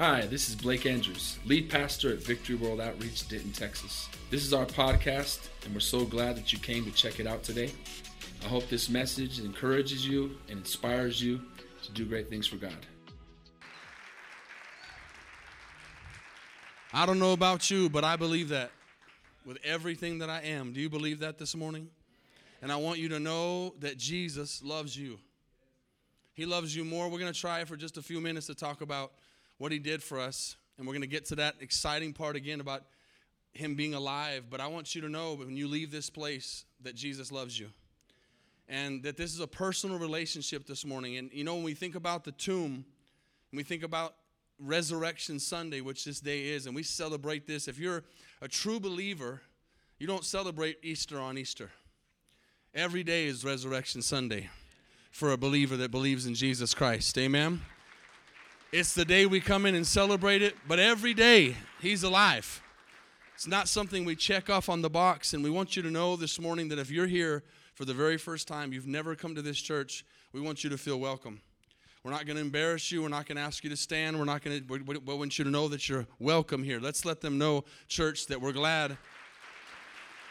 Hi, this is Blake Andrews, lead pastor at Victory World Outreach, Denton, Texas. This is our podcast, and we're so glad that you came to check it out today. I hope this message encourages you and inspires you to do great things for God. I don't know about you, but I believe that with everything that I am. Do you believe that this morning? And I want you to know that Jesus loves you. He loves you more. We're going to try for just a few minutes to talk about what he did for us. And we're going to get to that exciting part again about him being alive. But I want you to know when you leave this place that Jesus loves you. And that this is a personal relationship this morning. And you know, when we think about the tomb, and we think about Resurrection Sunday, which this day is, and we celebrate this. If you're a true believer, you don't celebrate Easter on Easter. Every day is Resurrection Sunday for a believer that believes in Jesus Christ. Amen. It's the day we come in and celebrate it, but every day He's alive. It's not something we check off on the box, and we want you to know this morning that if you're here for the very first time, you've never come to this church, we want you to feel welcome. We're not going to embarrass you. We're not going to ask you to stand. We're not going to, we, we want you to know that you're welcome here. Let's let them know, church, that we're glad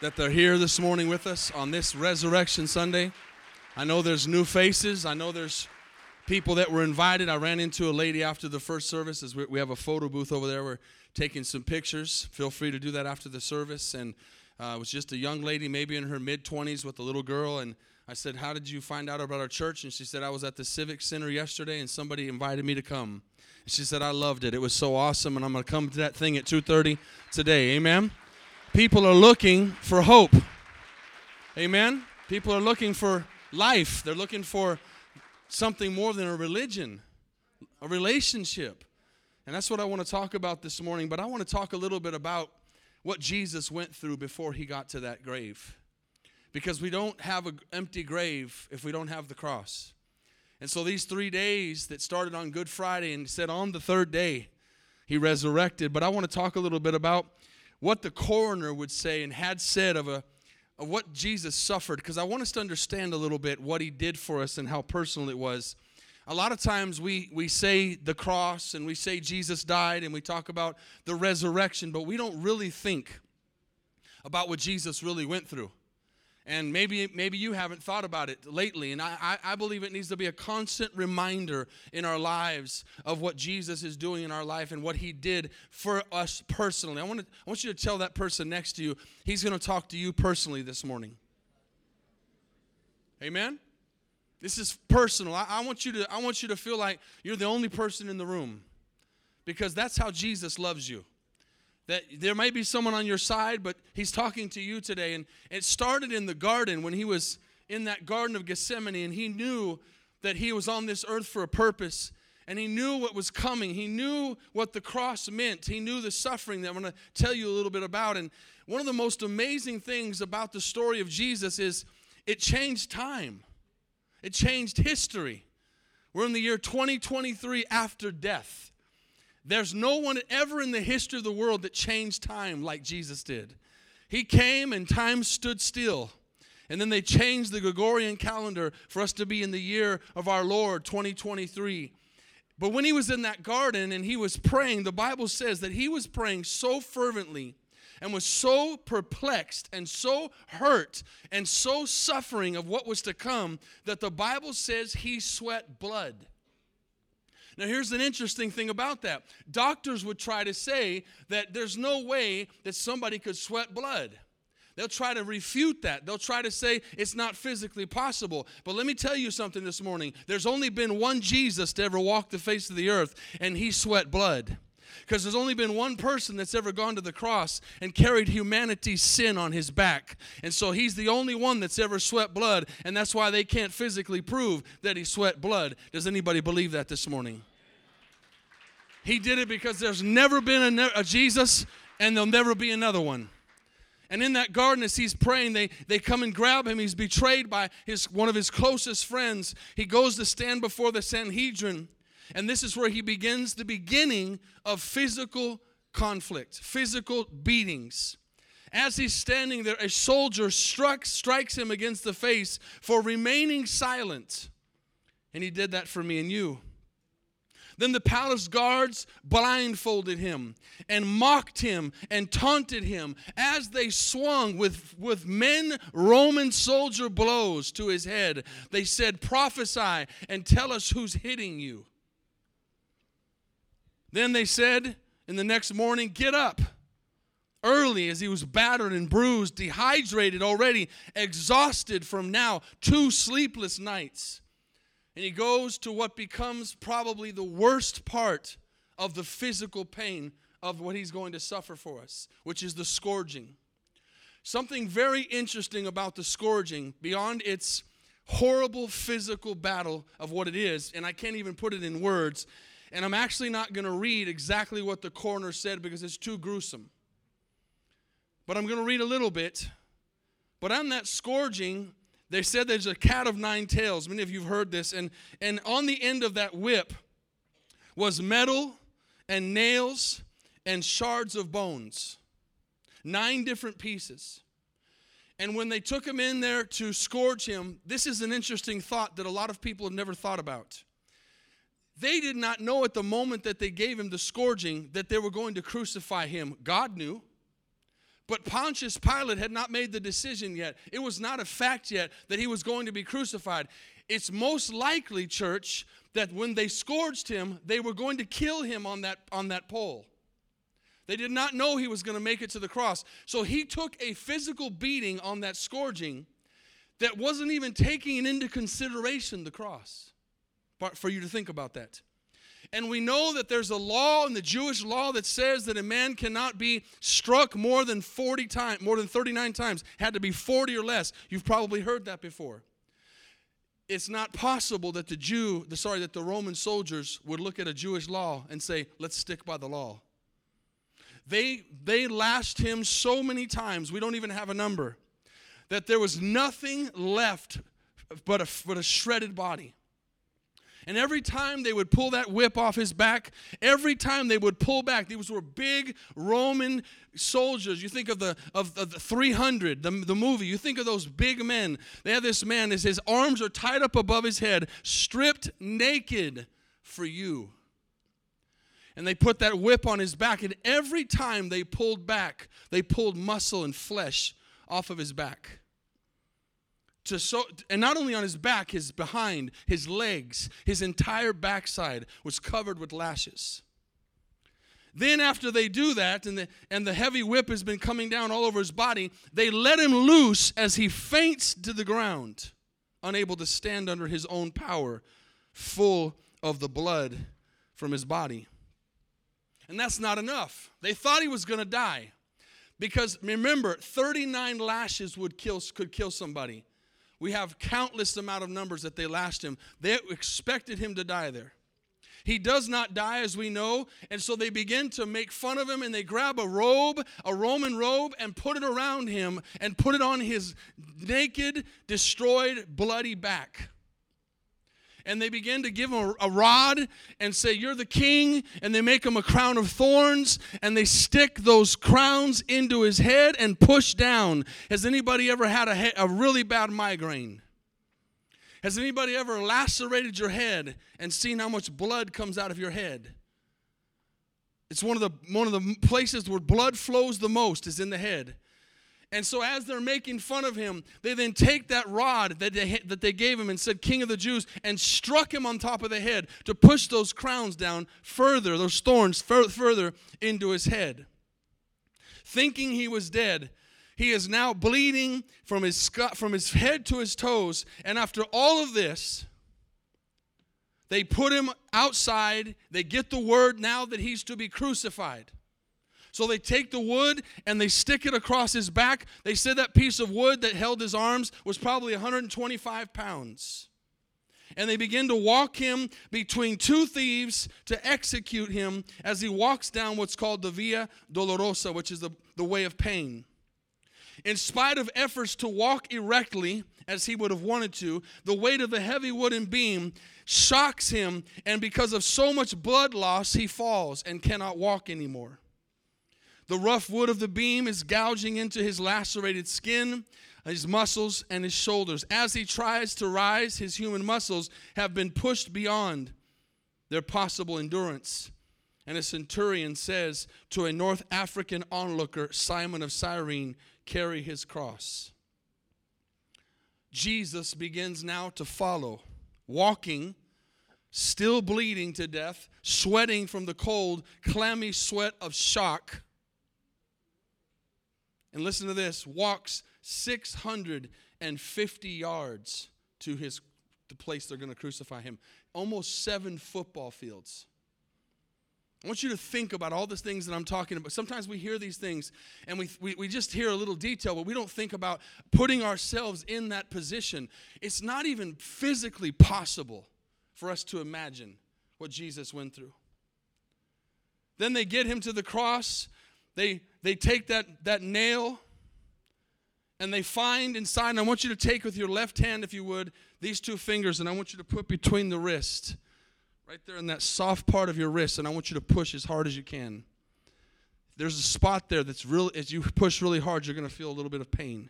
that they're here this morning with us on this Resurrection Sunday. I know there's new faces. I know there's people that were invited. I ran into a lady after the first service. As we have a photo booth over there. We're taking some pictures. Feel free to do that after the service. And uh, it was just a young lady, maybe in her mid 20s, with a little girl. And I said, How did you find out about our church? And she said, I was at the Civic Center yesterday and somebody invited me to come. And she said, I loved it. It was so awesome. And I'm going to come to that thing at 2.30 today. Amen? People are looking for hope. Amen? People are looking for life. They're looking for something more than a religion, a relationship. And that's what I want to talk about this morning. But I want to talk a little bit about what Jesus went through before he got to that grave. Because we don't have an empty grave if we don't have the cross. And so these three days that started on Good Friday and said on the third day, he resurrected. But I want to talk a little bit about what the coroner would say and had said of a of what Jesus suffered because I want us to understand a little bit what he did for us and how personal it was. A lot of times we, we say the cross and we say Jesus died and we talk about the resurrection, but we don't really think about what Jesus really went through. And maybe, maybe you haven't thought about it lately. And I, I believe it needs to be a constant reminder in our lives of what Jesus is doing in our life and what he did for us personally. I want, to, I want you to tell that person next to you, he's going to talk to you personally this morning. Amen? This is personal. I, I, want you to, I want you to feel like you're the only person in the room because that's how Jesus loves you that there may be someone on your side, but he's talking to you today. And it started in the garden when he was in that Garden of Gethsemane, and he knew that he was on this earth for a purpose. And he knew what was coming. He knew what the cross meant. He knew the suffering that I'm going to tell you a little bit about. And one of the most amazing things about the story of Jesus is it changed time, it changed history. We're in the year 2023 after death. There's no one ever in the history of the world that changed time like Jesus did. He came and time stood still. And then they changed the Gregorian calendar for us to be in the year of our Lord 2023. But when he was in that garden and he was praying, the Bible says that he was praying so fervently and was so perplexed and so hurt and so suffering of what was to come that the Bible says he sweat blood. Now, here's an interesting thing about that doctors would try to say that there's no way that somebody could sweat blood. They'll try to refute that. They'll try to say it's not physically possible. But let me tell you something this morning. There's only been one Jesus to ever walk the face of the earth, and he sweat blood. Because there's only been one person that's ever gone to the cross and carried humanity's sin on his back. And so he's the only one that's ever sweat blood, and that's why they can't physically prove that he sweat blood. Does anybody believe that this morning? He did it because there's never been a, a Jesus and there'll never be another one. And in that garden, as he's praying, they, they come and grab him. He's betrayed by his, one of his closest friends. He goes to stand before the Sanhedrin. And this is where he begins the beginning of physical conflict, physical beatings. As he's standing there, a soldier struck, strikes him against the face for remaining silent. And he did that for me and you. Then the palace guards blindfolded him and mocked him and taunted him as they swung with, with men Roman soldier blows to his head. They said, Prophesy and tell us who's hitting you. Then they said in the next morning, Get up. Early, as he was battered and bruised, dehydrated already, exhausted from now two sleepless nights. And he goes to what becomes probably the worst part of the physical pain of what he's going to suffer for us, which is the scourging. Something very interesting about the scourging, beyond its horrible physical battle of what it is, and I can't even put it in words, and I'm actually not going to read exactly what the coroner said because it's too gruesome. But I'm going to read a little bit. But on that scourging, they said there's a cat of nine tails. Many of you have heard this. And, and on the end of that whip was metal and nails and shards of bones. Nine different pieces. And when they took him in there to scourge him, this is an interesting thought that a lot of people have never thought about. They did not know at the moment that they gave him the scourging that they were going to crucify him. God knew. But Pontius Pilate had not made the decision yet. It was not a fact yet that he was going to be crucified. It's most likely, church, that when they scourged him, they were going to kill him on that, on that pole. They did not know he was going to make it to the cross. So he took a physical beating on that scourging that wasn't even taking into consideration the cross for you to think about that. And we know that there's a law in the Jewish law that says that a man cannot be struck more than 40 times, more than 39 times. Had to be 40 or less. You've probably heard that before. It's not possible that the Jew, the sorry, that the Roman soldiers would look at a Jewish law and say, "Let's stick by the law." They they lashed him so many times, we don't even have a number, that there was nothing left but a, but a shredded body. And every time they would pull that whip off his back, every time they would pull back, these were big Roman soldiers. You think of the of, the 300, the, the movie. You think of those big men. They have this man his arms are tied up above his head, stripped naked for you. And they put that whip on his back, and every time they pulled back, they pulled muscle and flesh off of his back to so and not only on his back his behind his legs his entire backside was covered with lashes. Then after they do that and the, and the heavy whip has been coming down all over his body they let him loose as he faints to the ground unable to stand under his own power full of the blood from his body. And that's not enough. They thought he was going to die because remember 39 lashes would kill could kill somebody we have countless amount of numbers that they lashed him. They expected him to die there. He does not die, as we know, and so they begin to make fun of him and they grab a robe, a Roman robe, and put it around him and put it on his naked, destroyed, bloody back and they begin to give him a, rod and say, You're the king. And they make him a crown of thorns and they stick those crowns into his head and push down. Has anybody ever had a, a really bad migraine? Has anybody ever lacerated your head and seen how much blood comes out of your head? It's one of the one of the places where blood flows the most is in the head. And so, as they're making fun of him, they then take that rod that they, that they gave him and said, King of the Jews, and struck him on top of the head to push those crowns down further, those thorns further into his head. Thinking he was dead, he is now bleeding from his, from his head to his toes. And after all of this, they put him outside. They get the word now that he's to be crucified. So they take the wood and they stick it across his back. They said that piece of wood that held his arms was probably 125 pounds. And they begin to walk him between two thieves to execute him as he walks down what's called the Via Dolorosa, which is the, the way of pain. In spite of efforts to walk erectly, as he would have wanted to, the weight of the heavy wooden beam shocks him, and because of so much blood loss, he falls and cannot walk anymore. The rough wood of the beam is gouging into his lacerated skin, his muscles, and his shoulders. As he tries to rise, his human muscles have been pushed beyond their possible endurance. And a centurion says to a North African onlooker, Simon of Cyrene, carry his cross. Jesus begins now to follow, walking, still bleeding to death, sweating from the cold, clammy sweat of shock. And listen to this walks 650 yards to his the place they're going to crucify him. Almost seven football fields. I want you to think about all these things that I'm talking about. Sometimes we hear these things and we, we, we, just hear a little detail, but we don't think about putting ourselves in that position. It's not even physically possible for us to imagine what Jesus went through. Then they get him to the cross. They, they take that, that nail and they find inside, and I want you to take with your left hand, if you would, these two fingers, and I want you to put between the wrist right there in that soft part of your wrist, and I want you to push as hard as you can. There's a spot there that's really, as you push really hard, you're going to feel a little bit of pain.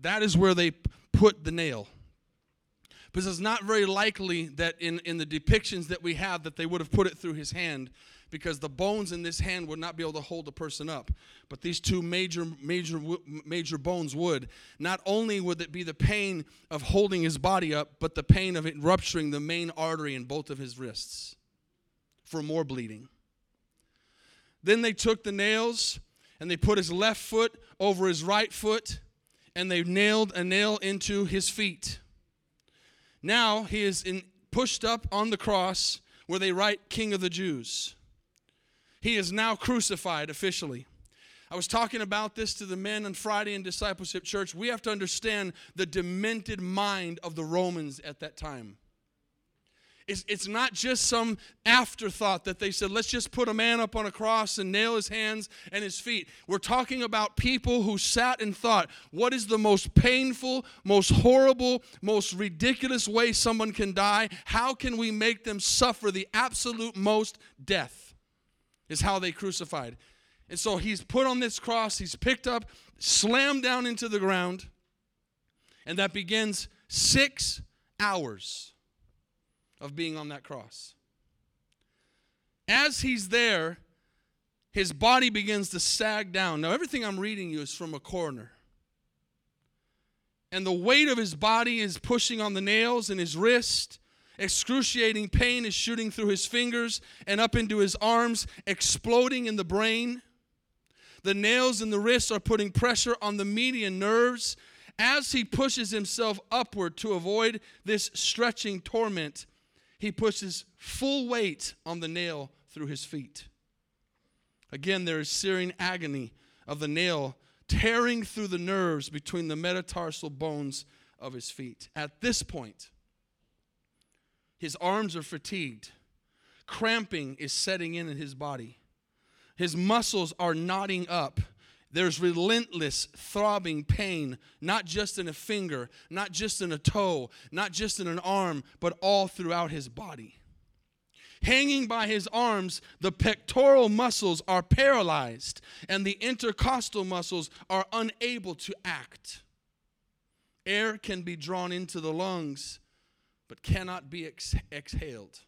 That is where they put the nail. Because it's not very likely that in, in the depictions that we have that they would have put it through his hand because the bones in this hand would not be able to hold the person up. But these two major, major, major bones would. Not only would it be the pain of holding his body up, but the pain of it rupturing the main artery in both of his wrists for more bleeding. Then they took the nails and they put his left foot over his right foot and they nailed a nail into his feet. Now he is in, pushed up on the cross where they write King of the Jews. He is now crucified officially. I was talking about this to the men on Friday in Discipleship Church. We have to understand the demented mind of the Romans at that time. It's, it's not just some afterthought that they said, let's just put a man up on a cross and nail his hands and his feet. We're talking about people who sat and thought, what is the most painful, most horrible, most ridiculous way someone can die? How can we make them suffer the absolute most death? Is how they crucified. And so he's put on this cross, he's picked up, slammed down into the ground, and that begins six hours of being on that cross. As he's there, his body begins to sag down. Now, everything I'm reading you is from a coroner. And the weight of his body is pushing on the nails in his wrist Excruciating pain is shooting through his fingers and up into his arms, exploding in the brain. The nails in the wrists are putting pressure on the median nerves. As he pushes himself upward to avoid this stretching torment, he pushes full weight on the nail through his feet. Again, there is searing agony of the nail tearing through the nerves between the metatarsal bones of his feet. At this point, his arms are fatigued. Cramping is setting in in his body. His muscles are knotting up. There's relentless throbbing pain, not just in a finger, not just in a toe, not just in an arm, but all throughout his body. Hanging by his arms, the pectoral muscles are paralyzed and the intercostal muscles are unable to act. Air can be drawn into the lungs, but cannot be ex- exhaled.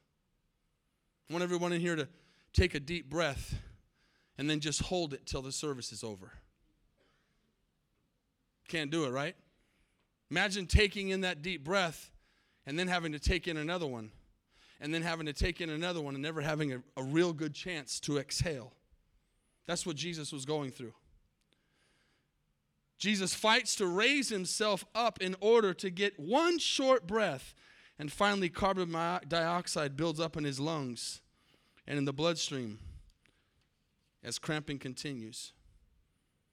I want everyone in here to take a deep breath and then just hold it till the service is over. Can't do it, right? Imagine taking in that deep breath and then having to take in another one, and then having to take in another one and never having a, a real good chance to exhale. That's what Jesus was going through. Jesus fights to raise himself up in order to get one short breath and finally, carbon dioxide builds up in his lungs and in the bloodstream as cramping continues.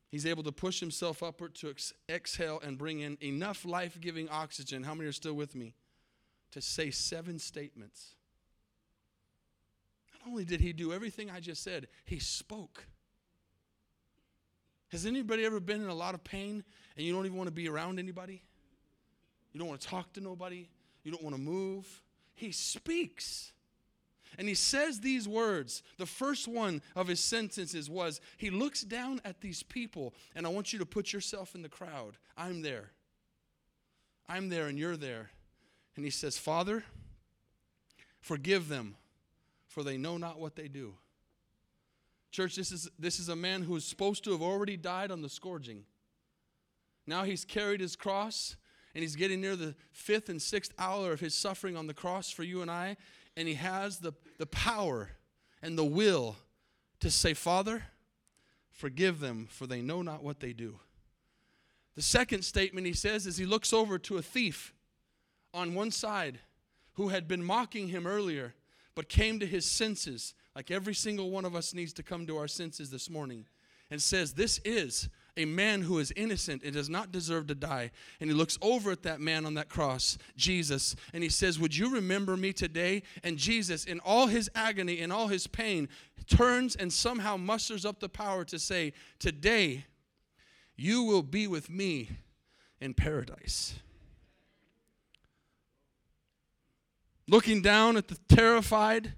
He's able to push himself upward to ex- exhale and bring in enough life giving oxygen. How many are still with me? To say seven statements. Not only did he do everything I just said, he spoke. Has anybody ever been in a lot of pain and you don't even want to be around anybody? You don't want to talk to nobody? You don't want to move. He speaks. And he says these words. The first one of his sentences was He looks down at these people, and I want you to put yourself in the crowd. I'm there. I'm there, and you're there. And he says, Father, forgive them, for they know not what they do. Church, this is, this is a man who is supposed to have already died on the scourging. Now he's carried his cross and he's getting near the fifth and sixth hour of his suffering on the cross for you and I, and he has the, the power and the will to say, Father, forgive them, for they know not what they do. The second statement he says is he looks over to a thief on one side who had been mocking him earlier, but came to his senses, like every single one of us needs to come to our senses this morning, and says, This is a man who is innocent and does not deserve to die. And he looks over at that man on that cross, Jesus, and he says, Would you remember me today? And Jesus, in all his agony and all his pain, turns and somehow musters up the power to say, Today you will be with me in paradise. Looking down at the terrified,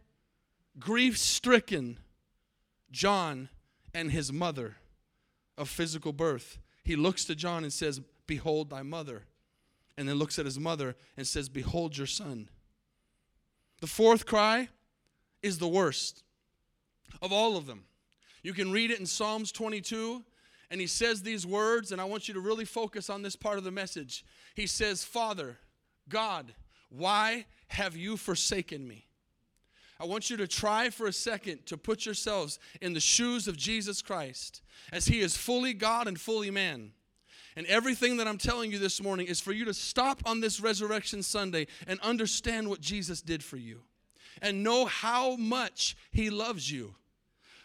grief stricken John and his mother of physical birth, he looks to John and says, Behold thy mother. And then looks at his mother and says, Behold your son. The fourth cry is the worst of all of them. You can read it in Psalms 22, and he says these words, and I want you to really focus on this part of the message. He says, Father, God, why have you forsaken me? I want you to try for a second to put yourselves in the shoes of Jesus Christ as he is fully God and fully man. And everything that I'm telling you this morning is for you to stop on this Resurrection Sunday and understand what Jesus did for you and know how much he loves you.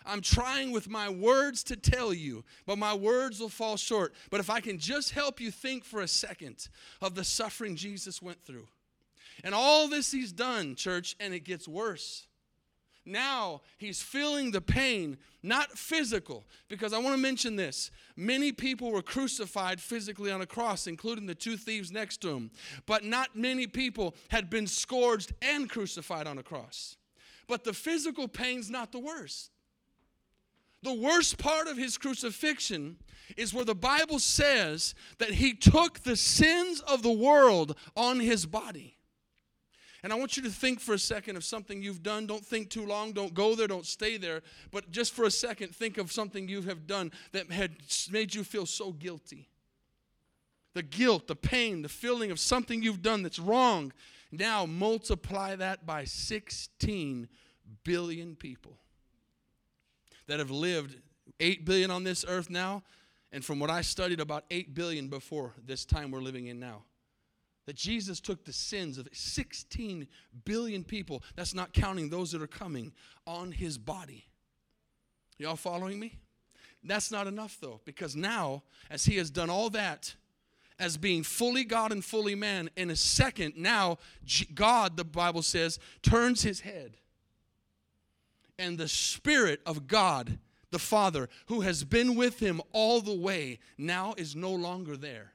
I'm trying with my words to tell you, but my words will fall short. But if I can just help you think for a second of the suffering Jesus went through and all this he's done, church, and it gets worse. Now he's feeling the pain, not physical, because I want to mention this. Many people were crucified physically on a cross, including the two thieves next to him, but not many people had been scourged and crucified on a cross. But the physical pain's not the worst. The worst part of his crucifixion is where the Bible says that he took the sins of the world on his body. And I want you to think for a second of something you've done. Don't think too long. Don't go there. Don't stay there. But just for a second, think of something you have done that had made you feel so guilty. The guilt, the pain, the feeling of something you've done that's wrong. Now multiply that by 16 billion people that have lived 8 billion on this earth now. And from what I studied, about 8 billion before this time we're living in now that Jesus took the sins of 16 billion people, that's not counting those that are coming, on his body. Y'all following me? That's not enough though, because now, as he has done all that, as being fully God and fully man, in a second, now God, the Bible says, turns his head. And the Spirit of God, the Father, who has been with him all the way, now is no longer there.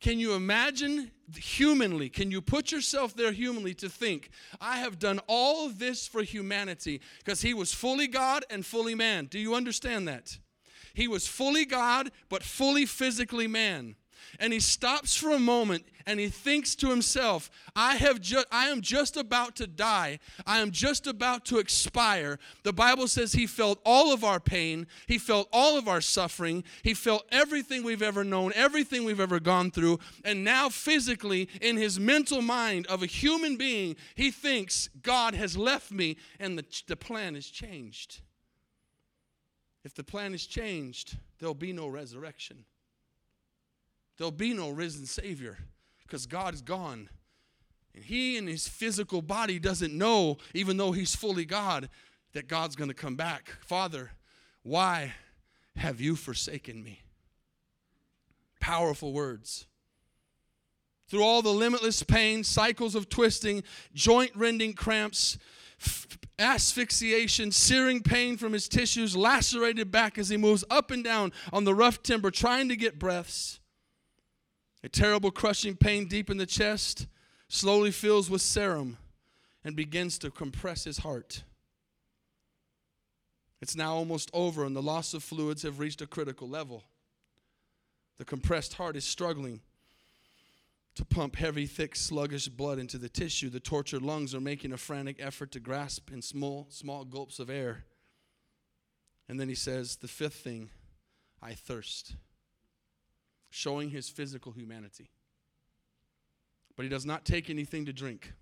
Can you imagine humanly? Can you put yourself there humanly to think, I have done all this for humanity because he was fully God and fully man? Do you understand that? He was fully God, but fully physically man and he stops for a moment and he thinks to himself, I have I am just about to die. I am just about to expire. The Bible says he felt all of our pain, he felt all of our suffering, he felt everything we've ever known, everything we've ever gone through, and now physically in his mental mind of a human being, he thinks God has left me and the, the plan has changed. If the plan is changed, there'll be no resurrection. There'll be no risen Savior because God is gone. And he in his physical body doesn't know, even though he's fully God, that God's going to come back. Father, why have you forsaken me? Powerful words. Through all the limitless pain, cycles of twisting, joint rending cramps, asphyxiation, searing pain from his tissues, lacerated back as he moves up and down on the rough timber trying to get breaths. A terrible crushing pain deep in the chest slowly fills with serum and begins to compress his heart. It's now almost over, and the loss of fluids have reached a critical level. The compressed heart is struggling. to pump heavy, thick, sluggish blood into the tissue. The tortured lungs are making a frantic effort to grasp in small, small gulps of air. And then he says, The fifth thing, I thirst, showing his physical humanity. But he does not take anything to drink.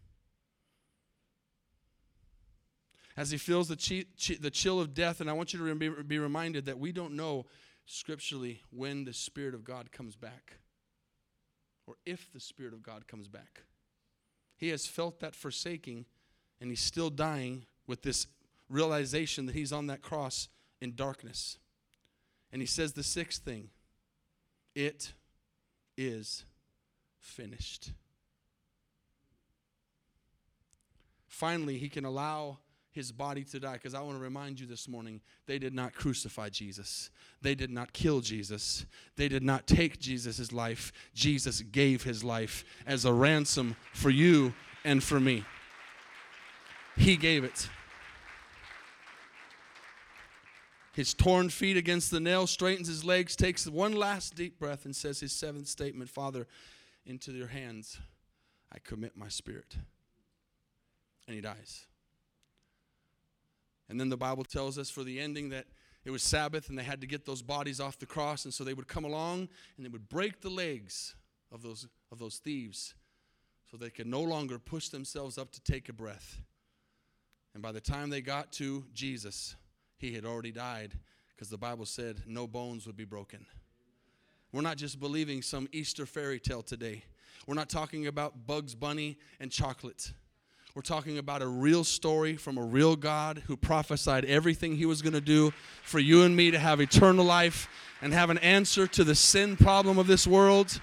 As he feels the, chi- chi- the chill of death, and I want you to be, be reminded that we don't know scripturally when the Spirit of God comes back or if the Spirit of God comes back. He has felt that forsaking, and he's still dying with this realization that he's on that cross in darkness. And he says the sixth thing it is finished. Finally, he can allow his body to die. Because I want to remind you this morning they did not crucify Jesus, they did not kill Jesus, they did not take Jesus' life. Jesus gave his life as a ransom for you and for me. He gave it. His torn feet against the nail, straightens his legs, takes one last deep breath, and says his seventh statement Father, into your hands I commit my spirit. And he dies. And then the Bible tells us for the ending that it was Sabbath and they had to get those bodies off the cross. And so they would come along and they would break the legs of those, of those thieves so they could no longer push themselves up to take a breath. And by the time they got to Jesus, he had already died because the Bible said no bones would be broken. We're not just believing some Easter fairy tale today. We're not talking about Bugs Bunny and chocolate. We're talking about a real story from a real God who prophesied everything he was going to do for you and me to have eternal life and have an answer to the sin problem of this world.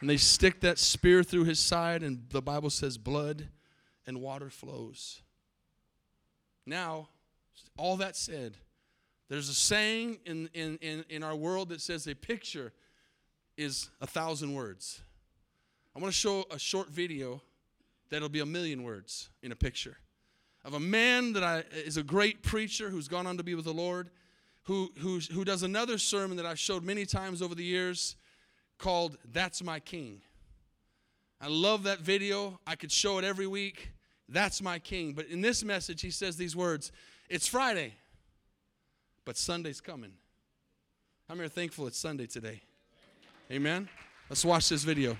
And they stick that spear through his side, and the Bible says blood and water flows. Now, all that said, there's a saying in, in, in, in our world that says a picture is a thousand words. I want to show a short video that'll be a million words in a picture of a man that I, is a great preacher who's gone on to be with the Lord, who, who, who does another sermon that I've showed many times over the years called That's My King. I love that video. I could show it every week. That's my king. But in this message, he says these words It's Friday, but Sunday's coming. How many are thankful it's Sunday today? Amen. Let's watch this video.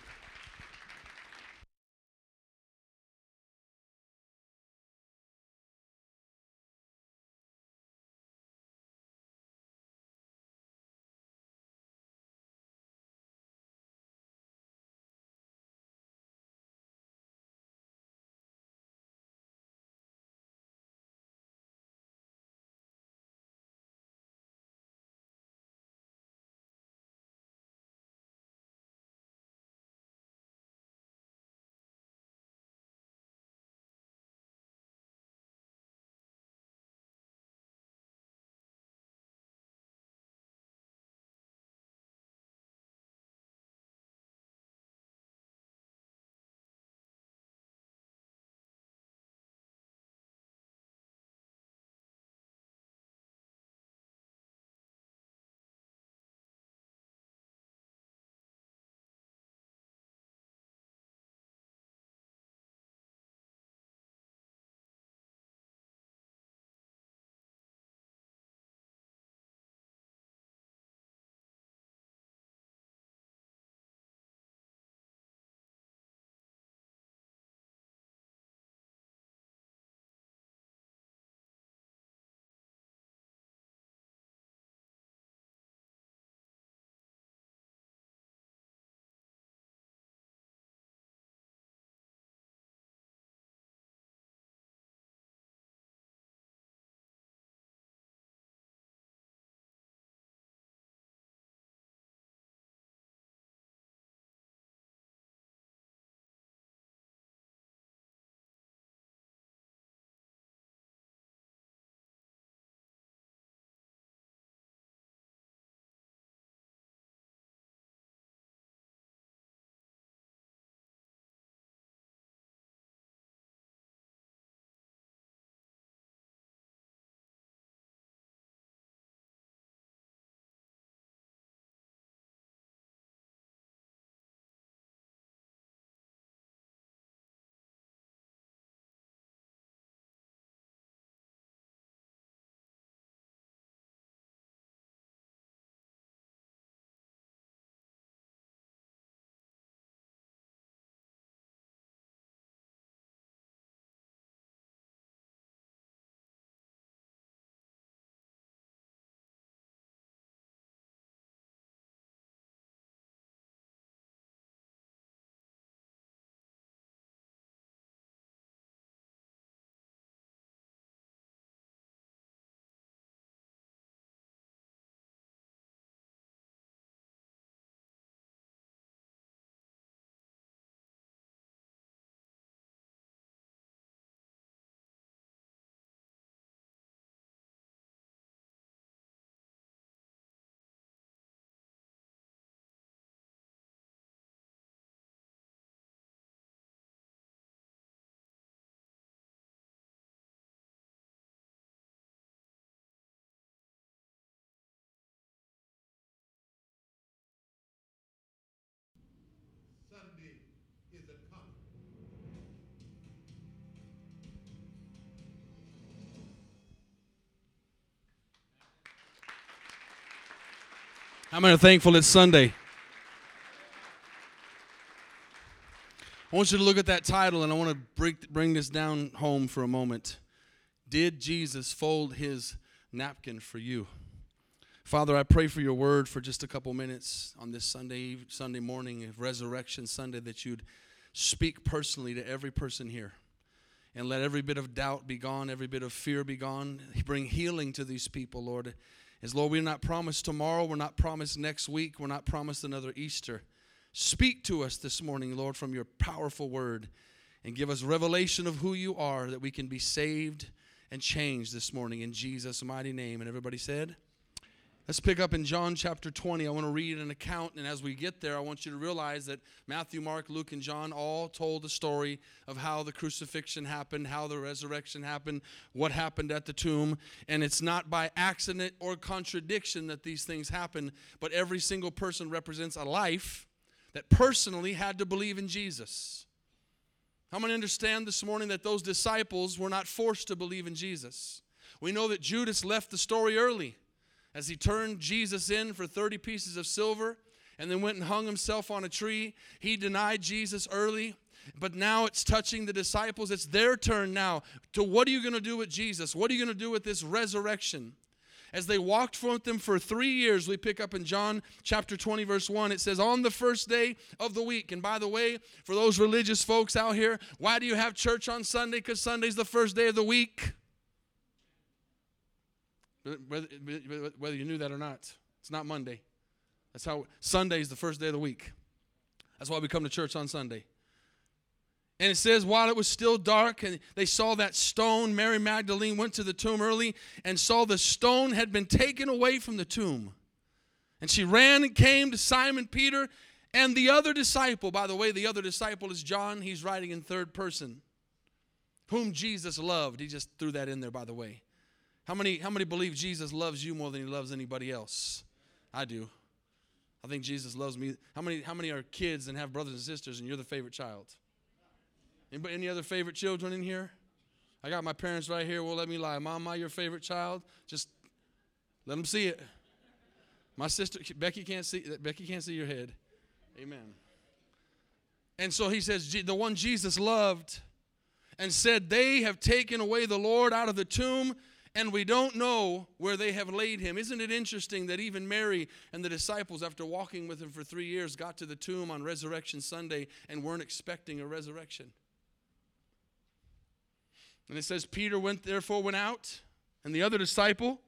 How many are thankful it's Sunday? I want you to look at that title and I want to bring, bring this down home for a moment. Did Jesus fold his napkin for you? Father, I pray for your word for just a couple minutes on this Sunday Sunday morning of Resurrection Sunday that you'd speak personally to every person here and let every bit of doubt be gone, every bit of fear be gone. Bring healing to these people, Lord. As Lord, we're not promised tomorrow, we're not promised next week, we're not promised another Easter. Speak to us this morning, Lord, from your powerful word and give us revelation of who you are that we can be saved and changed this morning in Jesus' mighty name. And everybody said, Let's pick up in John chapter 20. I want to read an account, and as we get there, I want you to realize that Matthew, Mark, Luke, and John all told the story of how the crucifixion happened, how the resurrection happened, what happened at the tomb. And it's not by accident or contradiction that these things happen, but every single person represents a life that personally had to believe in Jesus. How many understand this morning that those disciples were not forced to believe in Jesus? We know that Judas left the story early as he turned Jesus in for 30 pieces of silver and then went and hung himself on a tree. He denied Jesus early, but now it's touching the disciples. It's their turn now to what are you going to do with Jesus? What are you going to do with this resurrection? As they walked with them for three years, we pick up in John chapter 20, verse 1. It says, On the first day of the week. And by the way, for those religious folks out here, why do you have church on Sunday? Because Sunday's the first day of the week. Whether, whether you knew that or not, it's not Monday. That's how Sunday is the first day of the week. That's why we come to church on Sunday. And it says, while it was still dark, and they saw that stone, Mary Magdalene went to the tomb early and saw the stone had been taken away from the tomb. And she ran and came to Simon Peter and the other disciple. By the way, the other disciple is John. He's writing in third person, whom Jesus loved. He just threw that in there, by the way. How many, how many believe Jesus loves you more than he loves anybody else? I do. I think Jesus loves me. How many, how many are kids and have brothers and sisters and you're the favorite child? Anybody, any other favorite children in here? I got my parents right here. Well, let me lie. Mom, am I your favorite child? Just let them see it. My sister Becky can't see. Becky can't see your head. Amen. And so he says, the one Jesus loved, and said, They have taken away the Lord out of the tomb, and we don't know where they have laid him. Isn't it interesting that even Mary and the disciples, after walking with him for three years, got to the tomb on Resurrection Sunday and weren't expecting a resurrection? And it says, Peter went, therefore, went out, and the other disciple,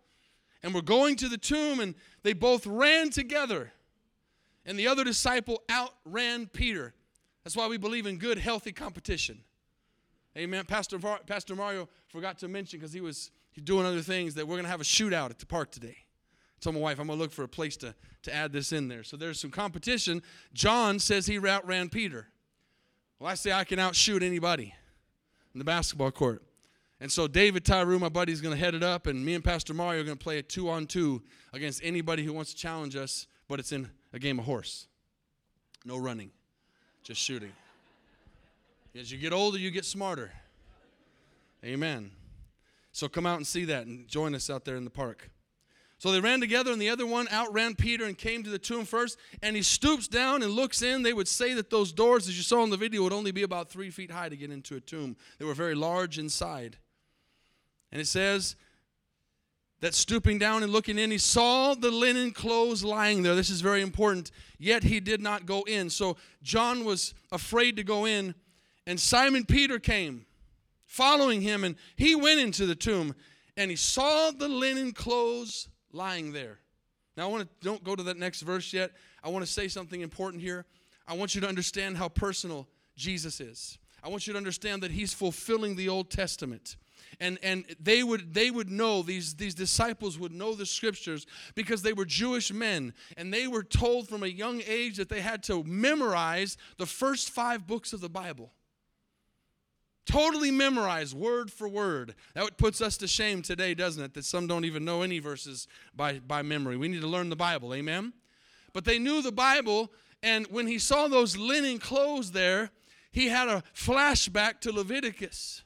and were going to the tomb, and they both ran together. And the other disciple outran Peter. That's why we believe in good, healthy competition. Amen. Pastor, Pastor Mario forgot to mention because he was He's doing other things that we're going to have a shootout at the park today. I told my wife I'm going to look for a place to, to add this in there. So there's some competition. John says he outran Peter. Well, I say I can outshoot anybody in the basketball court. And so David Tyree, my buddy, is going to head it up, and me and Pastor Mario are going to play a two on two against anybody who wants to challenge us, but it's in a game of horse. No running, just shooting. As you get older, you get smarter. Amen. So come out and see that and join us out there in the park. So they ran together, and the other one outran Peter and came to the tomb first. And he stoops down and looks in. They would say that those doors, as you saw in the video, would only be about three feet high to get into a tomb. They were very large inside. And it says that stooping down and looking in, he saw the linen clothes lying there. This is very important. Yet he did not go in. So John was afraid to go in. And Simon Peter came following him, and he went into the tomb and he saw the linen clothes lying there. Now, I want to don't go to that next verse yet. I want to say something important here. I want you to understand how personal Jesus is. I want you to understand that he's fulfilling the Old Testament. And, and they would they would know these these disciples would know the scriptures because they were Jewish men and they were told from a young age that they had to memorize the first five books of the Bible. Totally memorized word for word. That puts us to shame today, doesn't it? That some don't even know any verses by, by memory. We need to learn the Bible, amen? But they knew the Bible, and when he saw those linen clothes there, he had a flashback to Leviticus.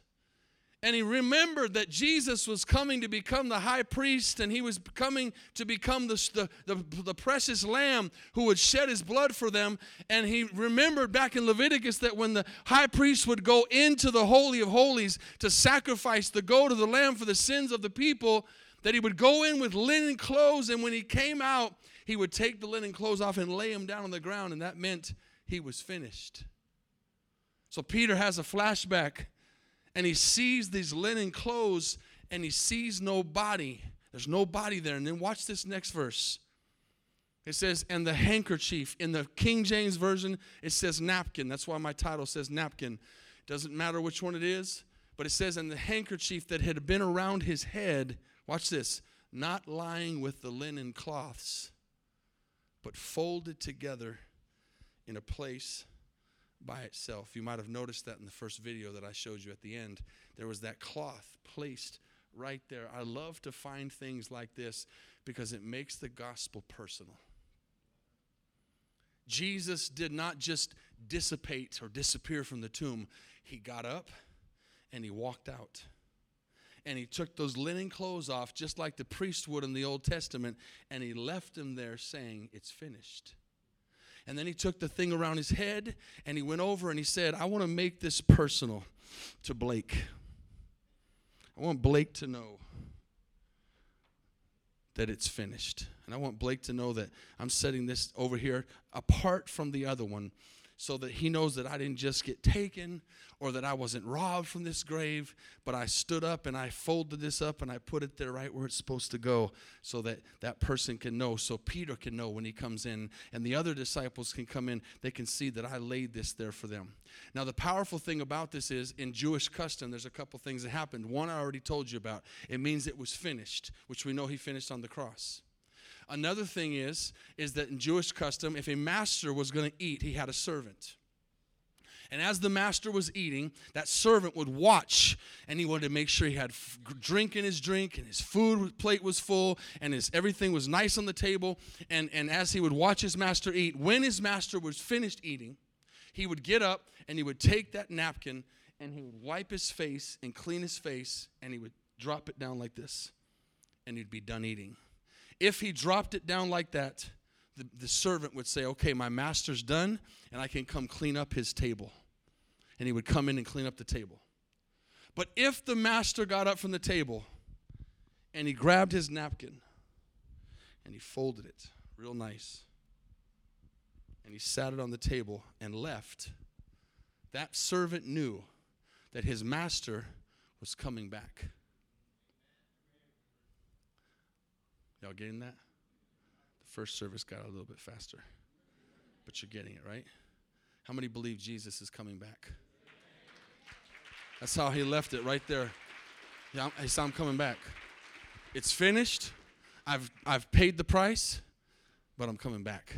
And he remembered that Jesus was coming to become the high priest and he was coming to become the, the, the, the, precious lamb who would shed his blood for them. And he remembered back in Leviticus that when the high priest would go into the Holy of Holies to sacrifice the goat of the lamb for the sins of the people, that he would go in with linen clothes and when he came out, he would take the linen clothes off and lay them down on the ground, and that meant he was finished. So Peter has a flashback and he sees these linen clothes and he sees no body. There's no body there. And then watch this next verse. It says, and the handkerchief. In the King James Version, it says napkin. That's why my title says napkin. Doesn't matter which one it is, but it says, and the handkerchief that had been around his head, watch this, not lying with the linen cloths, but folded together in a place by itself. You might have noticed that in the first video that I showed you at the end. There was that cloth placed right there. I love to find things like this because it makes the gospel personal. Jesus did not just dissipate or disappear from the tomb, he got up and he walked out. And he took those linen clothes off, just like the priest would in the Old Testament, and he left them there saying, It's finished. And then he took the thing around his head and he went over and he said, I want to make this personal to Blake. I want Blake to know that it's finished. And I want Blake to know that I'm setting this over here apart from the other one so that he knows that I didn't just get taken or that I wasn't robbed from this grave, but I stood up and I folded this up and I put it there right where it's supposed to go so that that person can know, so Peter can know when he comes in and the other disciples can come in, they can see that I laid this there for them. Now, the powerful thing about this is in Jewish custom, there's a couple things that happened. One I already told you about. It means it was finished, which we know he finished on the cross. Another thing is, is that in Jewish custom, if a master was going to eat, he had a servant. And as the master was eating, that servant would watch and he wanted to make sure he had f- drink in his drink and his food plate was full and his everything was nice on the table. And, and as he would watch his master eat, when his master was finished eating, he would get up and he would take that napkin and he would wipe his face and clean his face and he would drop it down like this and he'd be done eating. If he dropped it down like that, the, the servant would say, Okay, my master's done, and I can come clean up his table. And he would come in and clean up the table. But if the master got up from the table and he grabbed his napkin and he folded it real nice and he sat it on the table and left, that servant knew that his master was coming back. Y'all getting that? The first service got a little bit faster, but you're getting it, right? How many believe Jesus is coming back? That's how he left it right there. Yeah, he said, I'm coming back. It's finished. I've, I've paid the price, but I'm coming back.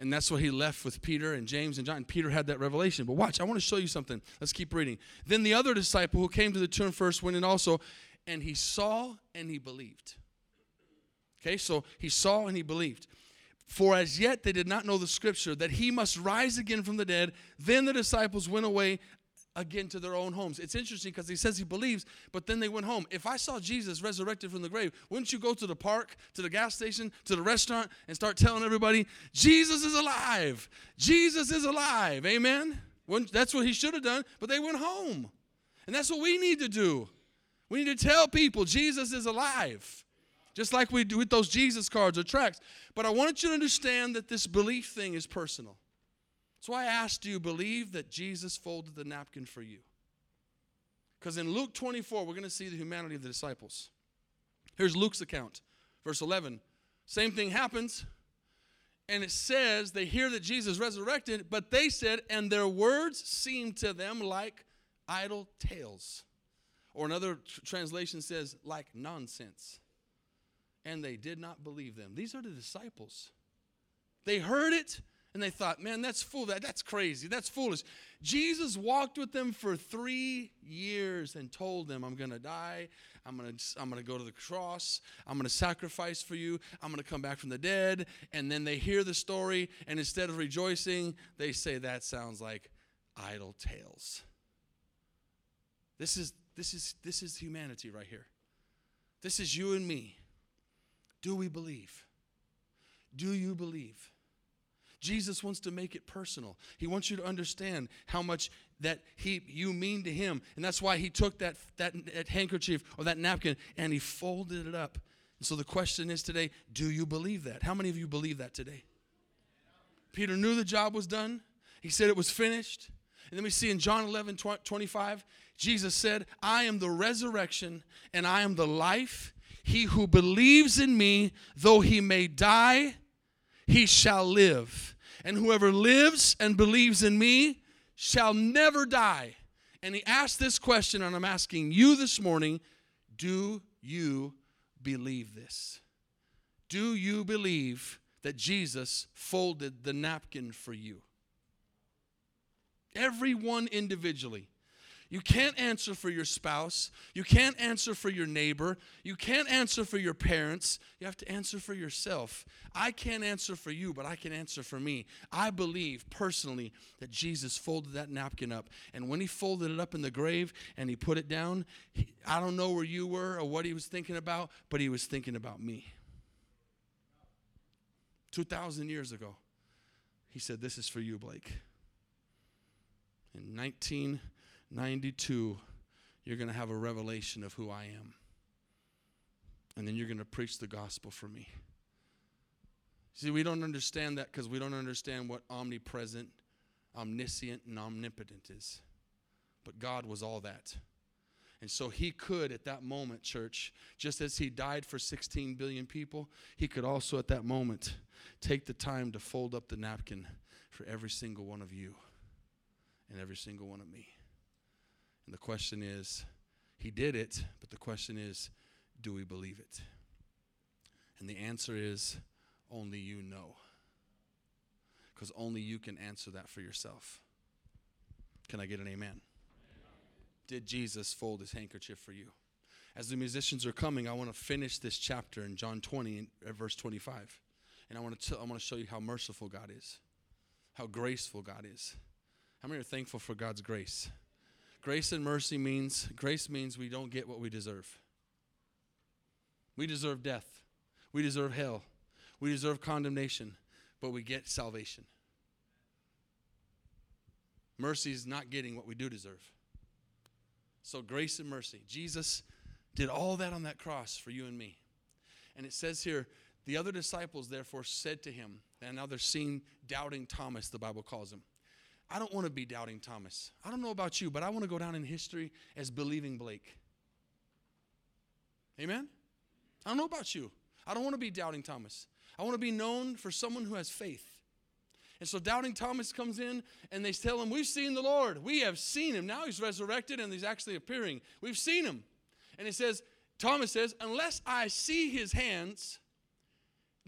And that's what he left with Peter and James and John. Peter had that revelation. But watch, I want to show you something. Let's keep reading. Then the other disciple who came to the tomb first went in also, and he saw and he believed. Okay, so he saw and he believed. For as yet they did not know the scripture that he must rise again from the dead. Then the disciples went away again to their own homes. It's interesting because he says he believes, but then they went home. If I saw Jesus resurrected from the grave, wouldn't you go to the park, to the gas station, to the restaurant, and start telling everybody, Jesus is alive? Jesus is alive. Amen? That's what he should have done, but they went home. And that's what we need to do. We need to tell people Jesus is alive just like we do with those Jesus cards or tracts. But I want you to understand that this belief thing is personal. So I asked, do you believe that Jesus folded the napkin for you? Because in Luke 24, we're going to see the humanity of the disciples. Here's Luke's account, verse 11. Same thing happens, and it says they hear that Jesus resurrected, but they said, and their words seemed to them like idle tales. Or another tr- translation says, like nonsense and they did not believe them. These are the disciples. They heard it and they thought, man, that's fool. That, that's crazy. That's foolish. Jesus walked with them for three years and told them, I'm going to die. I'm going to I'm going to go to the cross. I'm going to sacrifice for you. I'm going to come back from the dead. And then they hear the story, and instead of rejoicing, they say, that sounds like idle tales. This is this is this is humanity right here. This is you and me. Do we believe? Do you believe? Jesus wants to make it personal. He wants you to understand how much that he you mean to him. And that's why he took that, that, that handkerchief or that napkin and he folded it up. And so the question is today, do you believe that? How many of you believe that today? Peter knew the job was done. He said it was finished. And then we see in John 11, 25, Jesus said, I am the resurrection and I am the life. He who believes in me, though he may die, he shall live. And whoever lives and believes in me shall never die. And he asked this question, and I'm asking you this morning do you believe this? Do you believe that Jesus folded the napkin for you? Everyone individually. You can't answer for your spouse. You can't answer for your neighbor. You can't answer for your parents. You have to answer for yourself. I can't answer for you, but I can answer for me. I believe personally that Jesus folded that napkin up. And when he folded it up in the grave and he put it down, he, I don't know where you were or what he was thinking about, but he was thinking about me. 2,000 years ago, he said, This is for you, Blake. In 19- 92, you're going to have a revelation of who I am. And then you're going to preach the gospel for me. See, we don't understand that because we don't understand what omnipresent, omniscient, and omnipotent is. But God was all that. And so he could, at that moment, church, just as he died for 16 billion people, he could also, at that moment, take the time to fold up the napkin for every single one of you and every single one of me. And the question is, he did it, but the question is, do we believe it? And the answer is, only you know. Because only you can answer that for yourself. Can I get an amen? Did Jesus fold his handkerchief for you? As the musicians are coming, I want to finish this chapter in John 20, uh, verse 25. And I want to, t- I want to show you how merciful God is, how graceful God is. How many are thankful for God's grace? Grace and mercy means grace means we don't get what we deserve. We deserve death. We deserve hell. We deserve condemnation, but we get salvation. Mercy is not getting what we do deserve. So, grace and mercy. Jesus did all that on that cross for you and me. And it says here, the other disciples therefore said to him, and now they're seeing doubting Thomas, the Bible calls him. I don't want to be doubting Thomas. I don't know about you, but I want to go down in history as believing Blake. Amen? I don't know about you. I don't want to be doubting Thomas. I want to be known for someone who has faith. And so doubting Thomas comes in and they tell him, We've seen the Lord. We have seen him. Now he's resurrected and he's actually appearing. We've seen him. And he says, Thomas says, Unless I see his hands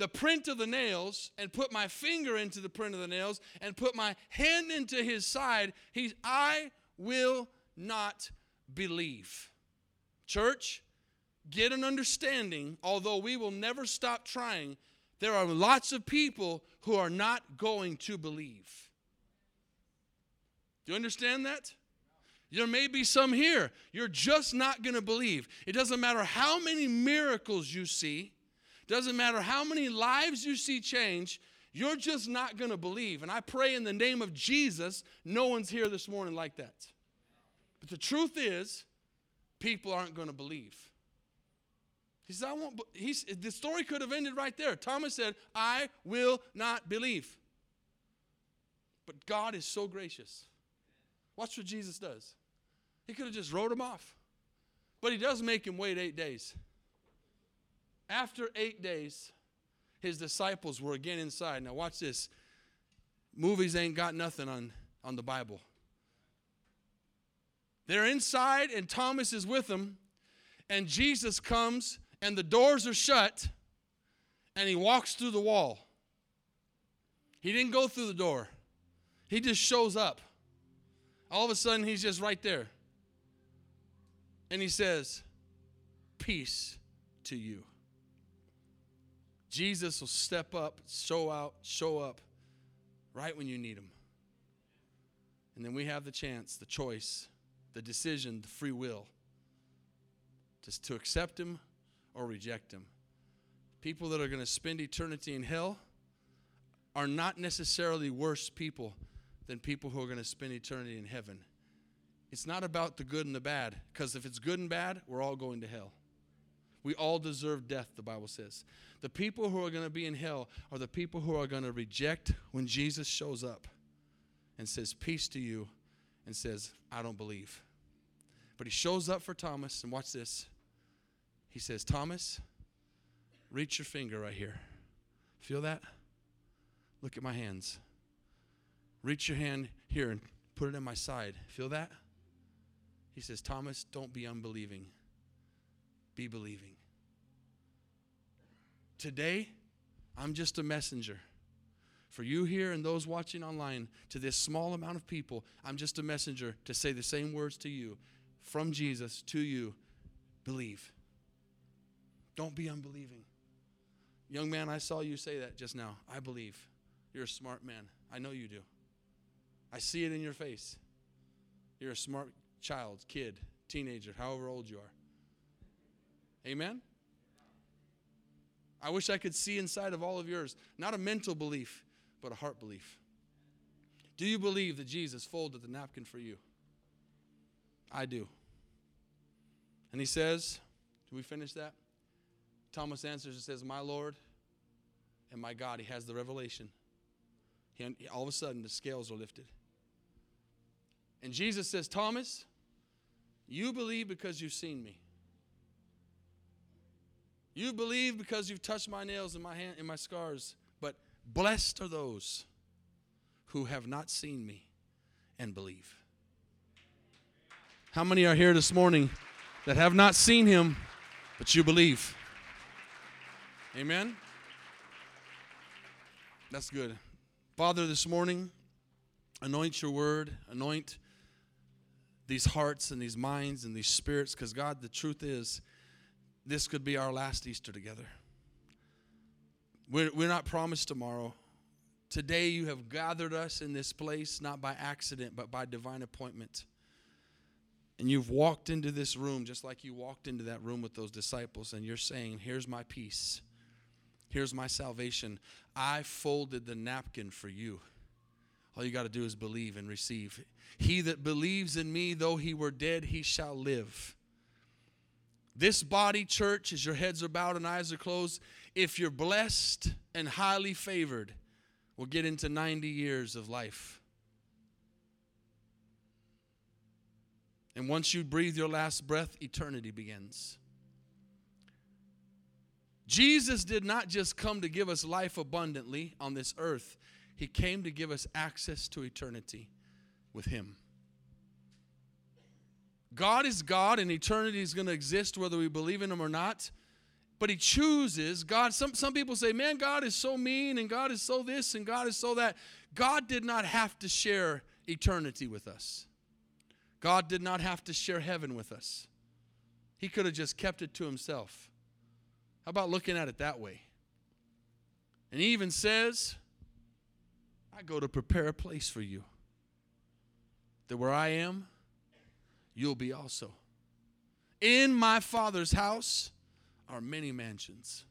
the print of the nails and put my finger into the print of the nails and put my hand into his side, he's, I will not believe. Church, get an understanding, although we will never stop trying, there are lots of people who are not going to believe. Do you understand that? There may be some here. You're just not going to believe. It doesn't matter how many miracles you see. Doesn't matter how many lives you see change, you're just not going to believe. And I pray in the name of Jesus, no one's here this morning like that. But the truth is, people aren't going to believe. He says, I won't, he's, the story could have ended right there. Thomas said, I will not believe. But God is so gracious. Watch what Jesus does. He could have just wrote him off. But he does make him wait eight days. After eight days, his disciples were again inside. Now, watch this. Movies ain't got nothing on, on the Bible. They're inside, and Thomas is with them, and Jesus comes, and the doors are shut, and he walks through the wall. He didn't go through the door, he just shows up. All of a sudden, he's just right there. And he says, Peace to you. Jesus will step up, show out, show up right when you need him. And then we have the chance, the choice, the decision, the free will to, to accept Him or reject Him. People that are going to spend eternity in hell are not necessarily worse people than people who are going to spend eternity in heaven. It's not about the good and the bad, because if it's good and bad, we're all going to hell. We all deserve death, the Bible says. The people who are going to be in hell are the people who are going to reject when Jesus shows up and says, Peace to you, and says, I don't believe. But he shows up for Thomas, and watch this. He says, Thomas, reach your finger right here. Feel that? Look at my hands. Reach your hand here and put it in my side. Feel that? He says, Thomas, don't be unbelieving, be believing. Today, I'm just a messenger. For you here and those watching online, to this small amount of people, I'm just a messenger to say the same words to you from Jesus to you believe. Don't be unbelieving. Young man, I saw you say that just now. I believe. You're a smart man. I know you do. I see it in your face. You're a smart child, kid, teenager, however old you are. Amen? I wish I could see inside of all of yours, not a mental belief, but a heart belief. Do you believe that Jesus folded the napkin for you? I do. And he says, Do we finish that? Thomas answers and says, My Lord and my God. He has the revelation. He, all of a sudden, the scales are lifted. And Jesus says, Thomas, you believe because you've seen me. You believe because you've touched my nails and my hand and my scars. But blessed are those who have not seen me and believe. How many are here this morning that have not seen him, but you believe? Amen. That's good. Father, this morning, anoint your word, anoint these hearts and these minds and these spirits, because God, the truth is, this could be our last Easter together. We're, we're not promised tomorrow. Today, you have gathered us in this place, not by accident, but by divine appointment. And you've walked into this room just like you walked into that room with those disciples, and you're saying, Here's my peace. Here's my salvation. I folded the napkin for you. All you got to do is believe and receive. He that believes in me, though he were dead, he shall live. This body, church, as your heads are bowed and eyes are closed, if you're blessed and highly favored, will get into 90 years of life. And once you breathe your last breath, eternity begins. Jesus did not just come to give us life abundantly on this earth, He came to give us access to eternity with Him. God is God and eternity is going to exist whether we believe in Him or not. But He chooses, God, some, some people say, man, God is so mean and God is so this and God is so that. God did not have to share eternity with us, God did not have to share heaven with us. He could have just kept it to Himself. How about looking at it that way? And he even says, I go to prepare a place for you. That where I am, you'll be also. In my Father's house are many mansions.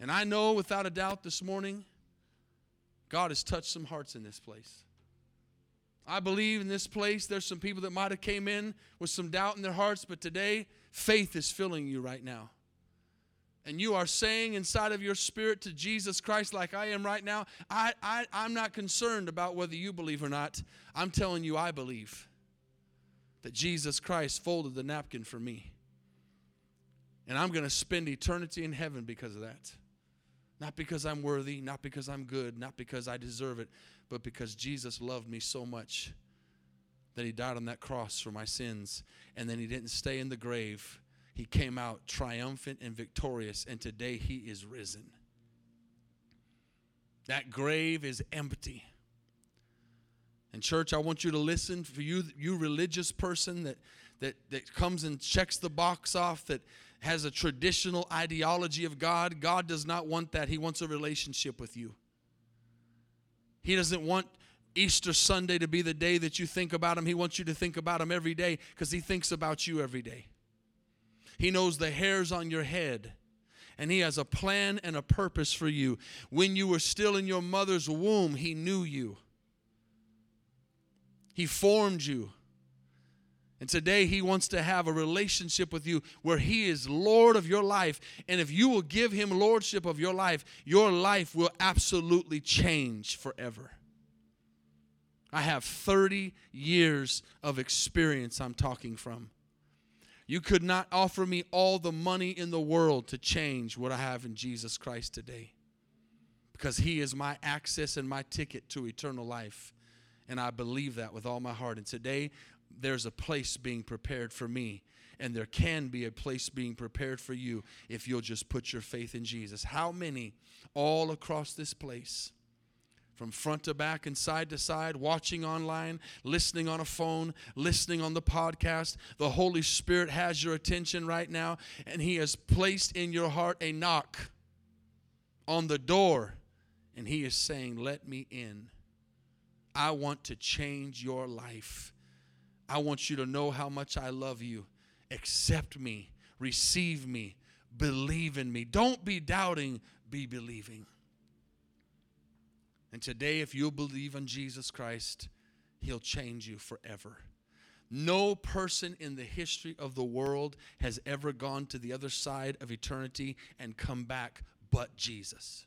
And I know without a doubt this morning, God has touched some hearts in this place. I believe in this place there's some people that might have came in with some doubt in their hearts, but today faith is filling you right now and you are saying inside of your spirit to Jesus Christ, like I am right now, I, I, I'm not concerned about whether you believe or not. I'm telling you, I believe that Jesus Christ folded the napkin for me. And I'm going to spend eternity in heaven because of that. Not because I'm worthy, not because I'm good, not because I deserve it, but because Jesus loved me so much that he died on that cross for my sins. And then he didn't stay in the grave he came out triumphant and victorious, and today he is risen. That grave is empty. And church, I want you to listen for you, you religious person that, that, that comes and checks the box off, that has a traditional ideology of God. God does not want that. He wants a relationship with you. He doesn't want Easter Sunday to be the day that you think about Him. He wants you to think about Him every day because He thinks about you every day. He knows the hairs on your head. And He has a plan and a purpose for you. When you were still in your mother's womb, He knew you, He formed you. And today, He wants to have a relationship with you where He is Lord of your life. And if you will give Him lordship of your life, your life will absolutely change forever. I have 30 years of experience I'm talking from. You could not offer me all the money in the world to change what I have in Jesus Christ today. Because He is my access and my ticket to eternal life. And I believe that with all my heart. And today, there's a place being prepared for me. And there can be a place being prepared for you if you'll just put your faith in Jesus. How many all across this place? from front to back and side to side, watching online, listening on a phone, listening on the podcast. The Holy Spirit has your attention right now, and He has placed in your heart a knock on the door, and He is saying, Let me in. I want to change your life. I want you to know how much I love you. Accept me, receive me, believe in me. Don't be doubting, be believing. And today, if you'll believe in Jesus Christ, He'll change you forever. No person in the history of the world has ever gone to the other side of eternity and come back but Jesus.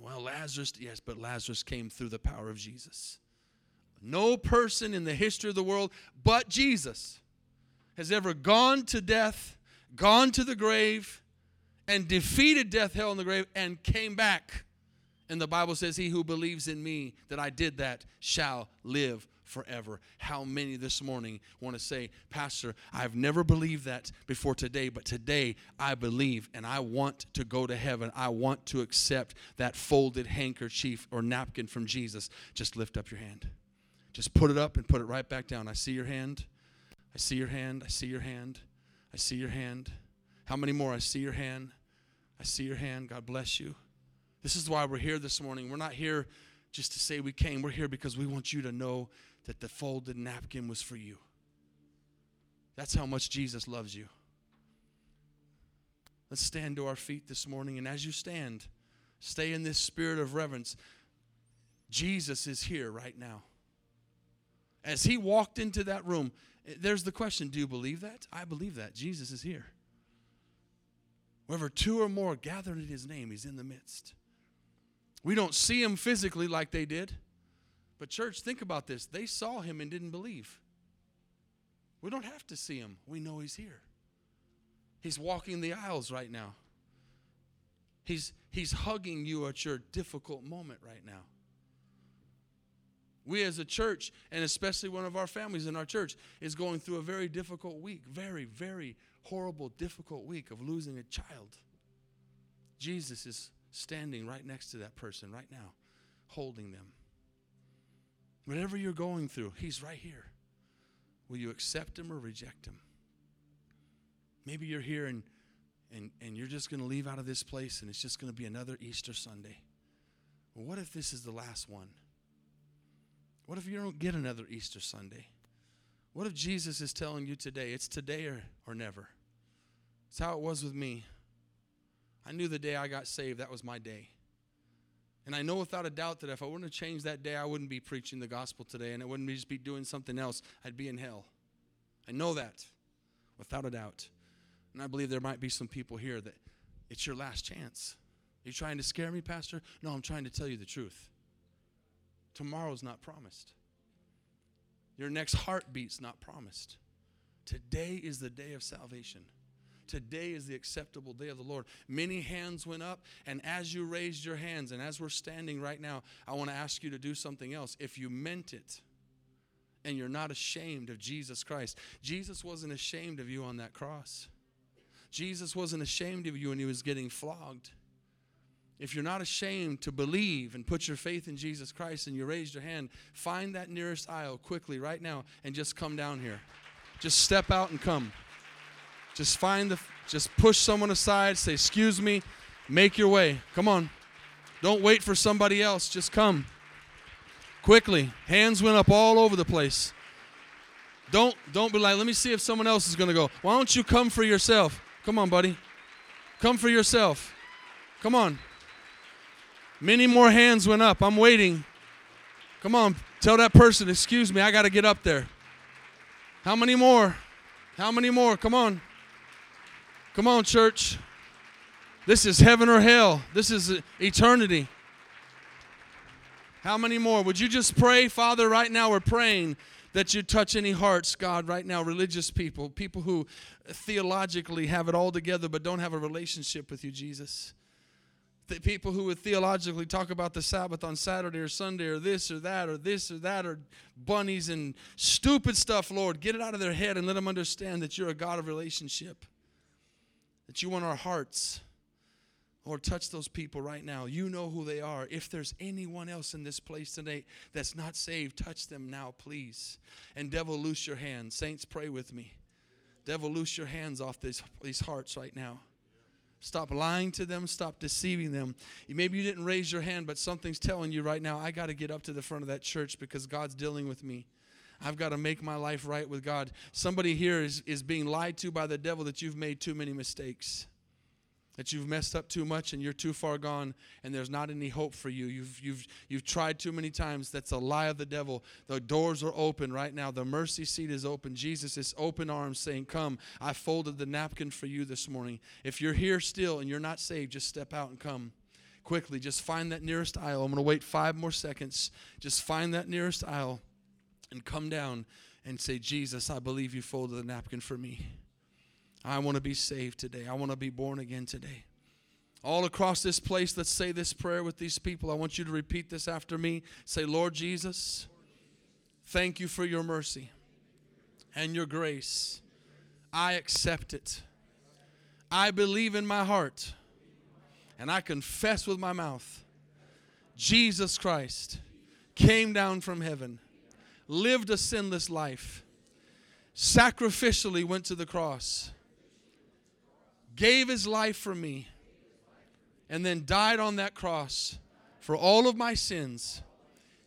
Well, Lazarus, yes, but Lazarus came through the power of Jesus. No person in the history of the world but Jesus has ever gone to death, gone to the grave, and defeated death, hell, and the grave, and came back and the Bible says, He who believes in me that I did that shall live forever. How many this morning want to say, Pastor, I've never believed that before today, but today I believe and I want to go to heaven. I want to accept that folded handkerchief or napkin from Jesus. Just lift up your hand. Just put it up and put it right back down. I see your hand. I see your hand. I see your hand. I see your hand. How many more? I see your hand. I see your hand. God bless you. This is why we're here this morning. We're not here just to say we came. We're here because we want you to know that the folded napkin was for you. That's how much Jesus loves you. Let's stand to our feet this morning. And as you stand, stay in this spirit of reverence. Jesus is here right now. As he walked into that room, eh, there's the question Do you believe that? I believe that. Jesus is here. Wherever two or more gathered in his name, he's in the midst. We don't see him physically like they did. But, church, think about this. They saw him and didn't believe. We don't have to see him, we know he's here. He's walking the aisles right now. He's, he's hugging you at your difficult moment right now. We as a church, and especially one of our families in our church, is going through a very difficult week. Very, very horrible, difficult week of losing a child. Jesus is standing right next to that person right now, holding them. Whatever you're going through, He's right here. Will you accept Him or reject Him? Maybe you're here and, and, and you're just going to leave out of this place and it's just going to be another Easter Sunday. Well, what if this is the last one? What if you don't get another Easter Sunday? What if Jesus is telling you today, it's today or, or never? It's how it was with me. I knew the day I got saved, that was my day. And I know without a doubt that if I wouldn't have changed that day, I wouldn't be preaching the gospel today and I wouldn't just be doing something else. I'd be in hell. I know that without a doubt. And I believe there might be some people here that it's your last chance. Are you trying to scare me, Pastor? No, I'm trying to tell you the truth. Tomorrow's not promised. Your next heartbeat's not promised. Today is the day of salvation. Today is the acceptable day of the Lord. Many hands went up, and as you raised your hands, and as we're standing right now, I want to ask you to do something else. If you meant it, and you're not ashamed of Jesus Christ, Jesus wasn't ashamed of you on that cross. Jesus wasn't ashamed of you when he was getting flogged. If you're not ashamed to believe and put your faith in Jesus Christ and you raised your hand, find that nearest aisle quickly right now and just come down here. Just step out and come. Just find the, just push someone aside, say, Excuse me, make your way. Come on. Don't wait for somebody else. Just come. Quickly. Hands went up all over the place. Don't don't be like, let me see if someone else is to go. Why don't you come for yourself? Come on, buddy. Come for yourself. Come on. Many more hands went up. I'm waiting. Come on, tell that person, excuse me, I got to get up there. How many more? How many more? Come on. Come on, church. This is heaven or hell. This is eternity. How many more? Would you just pray, Father, right now we're praying that you touch any hearts, God, right now, religious people, people who theologically have it all together but don't have a relationship with you, Jesus. The people who would theologically talk about the Sabbath on Saturday or Sunday or this or that or this or that or bunnies and stupid stuff, Lord, get it out of their head and let them understand that you're a God of relationship, that you want our hearts. Lord, touch those people right now. You know who they are. If there's anyone else in this place today that's not saved, touch them now, please. And devil, loose your hands. Saints, pray with me. Devil, loose your hands off these, these hearts right now. Stop lying to them. Stop deceiving them. Maybe you didn't raise your hand, but something's telling you right now, I got to get up to the front of that church because God's dealing with me. I've got to make my life right with God. Somebody here is, is being lied to by the devil that you've made too many mistakes that you've messed up too much and you're too far gone and there's not any hope for you. You've, you've, you've tried too many times. That's a lie of the devil. The doors are open right now. The mercy seat is open. Jesus is open arms saying, Come, I folded the napkin for you this morning. If you're here still and you're not saved, just step out and come. Quickly, just find that nearest aisle. I'm going to wait five more seconds. Just find that nearest aisle and come down and say, Jesus, I believe you folded the napkin for me. I want to be saved today. I want to be born again today. All across this place, let's say this prayer with these people. I want you to repeat this after me. Say, Lord Jesus, thank you for your mercy and your grace. I accept it. I believe in my heart and I confess with my mouth Jesus Christ came down from heaven, lived a sinless life, sacrificially went to the cross gave his life for me, and then died on that cross for all of my sins,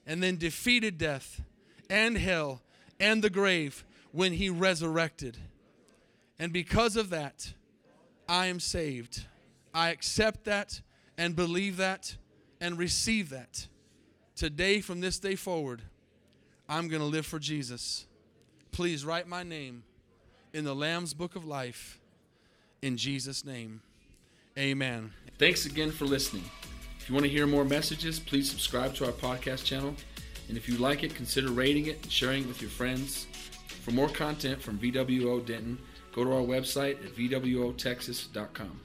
and then defeated death and hell and the grave when he resurrected. And because of that, I am saved. I accept that and believe that and receive that. Today, from this day forward, I'm going to live for Jesus. Please write my name in the Lamb's Book of Life in Jesus' name. Amen. Thanks again for listening. If you want to hear more messages, please subscribe to our podcast channel. And if you like it, consider rating it and sharing it with your friends. For more content from VWO Denton, go to our website at VWOTexas.com.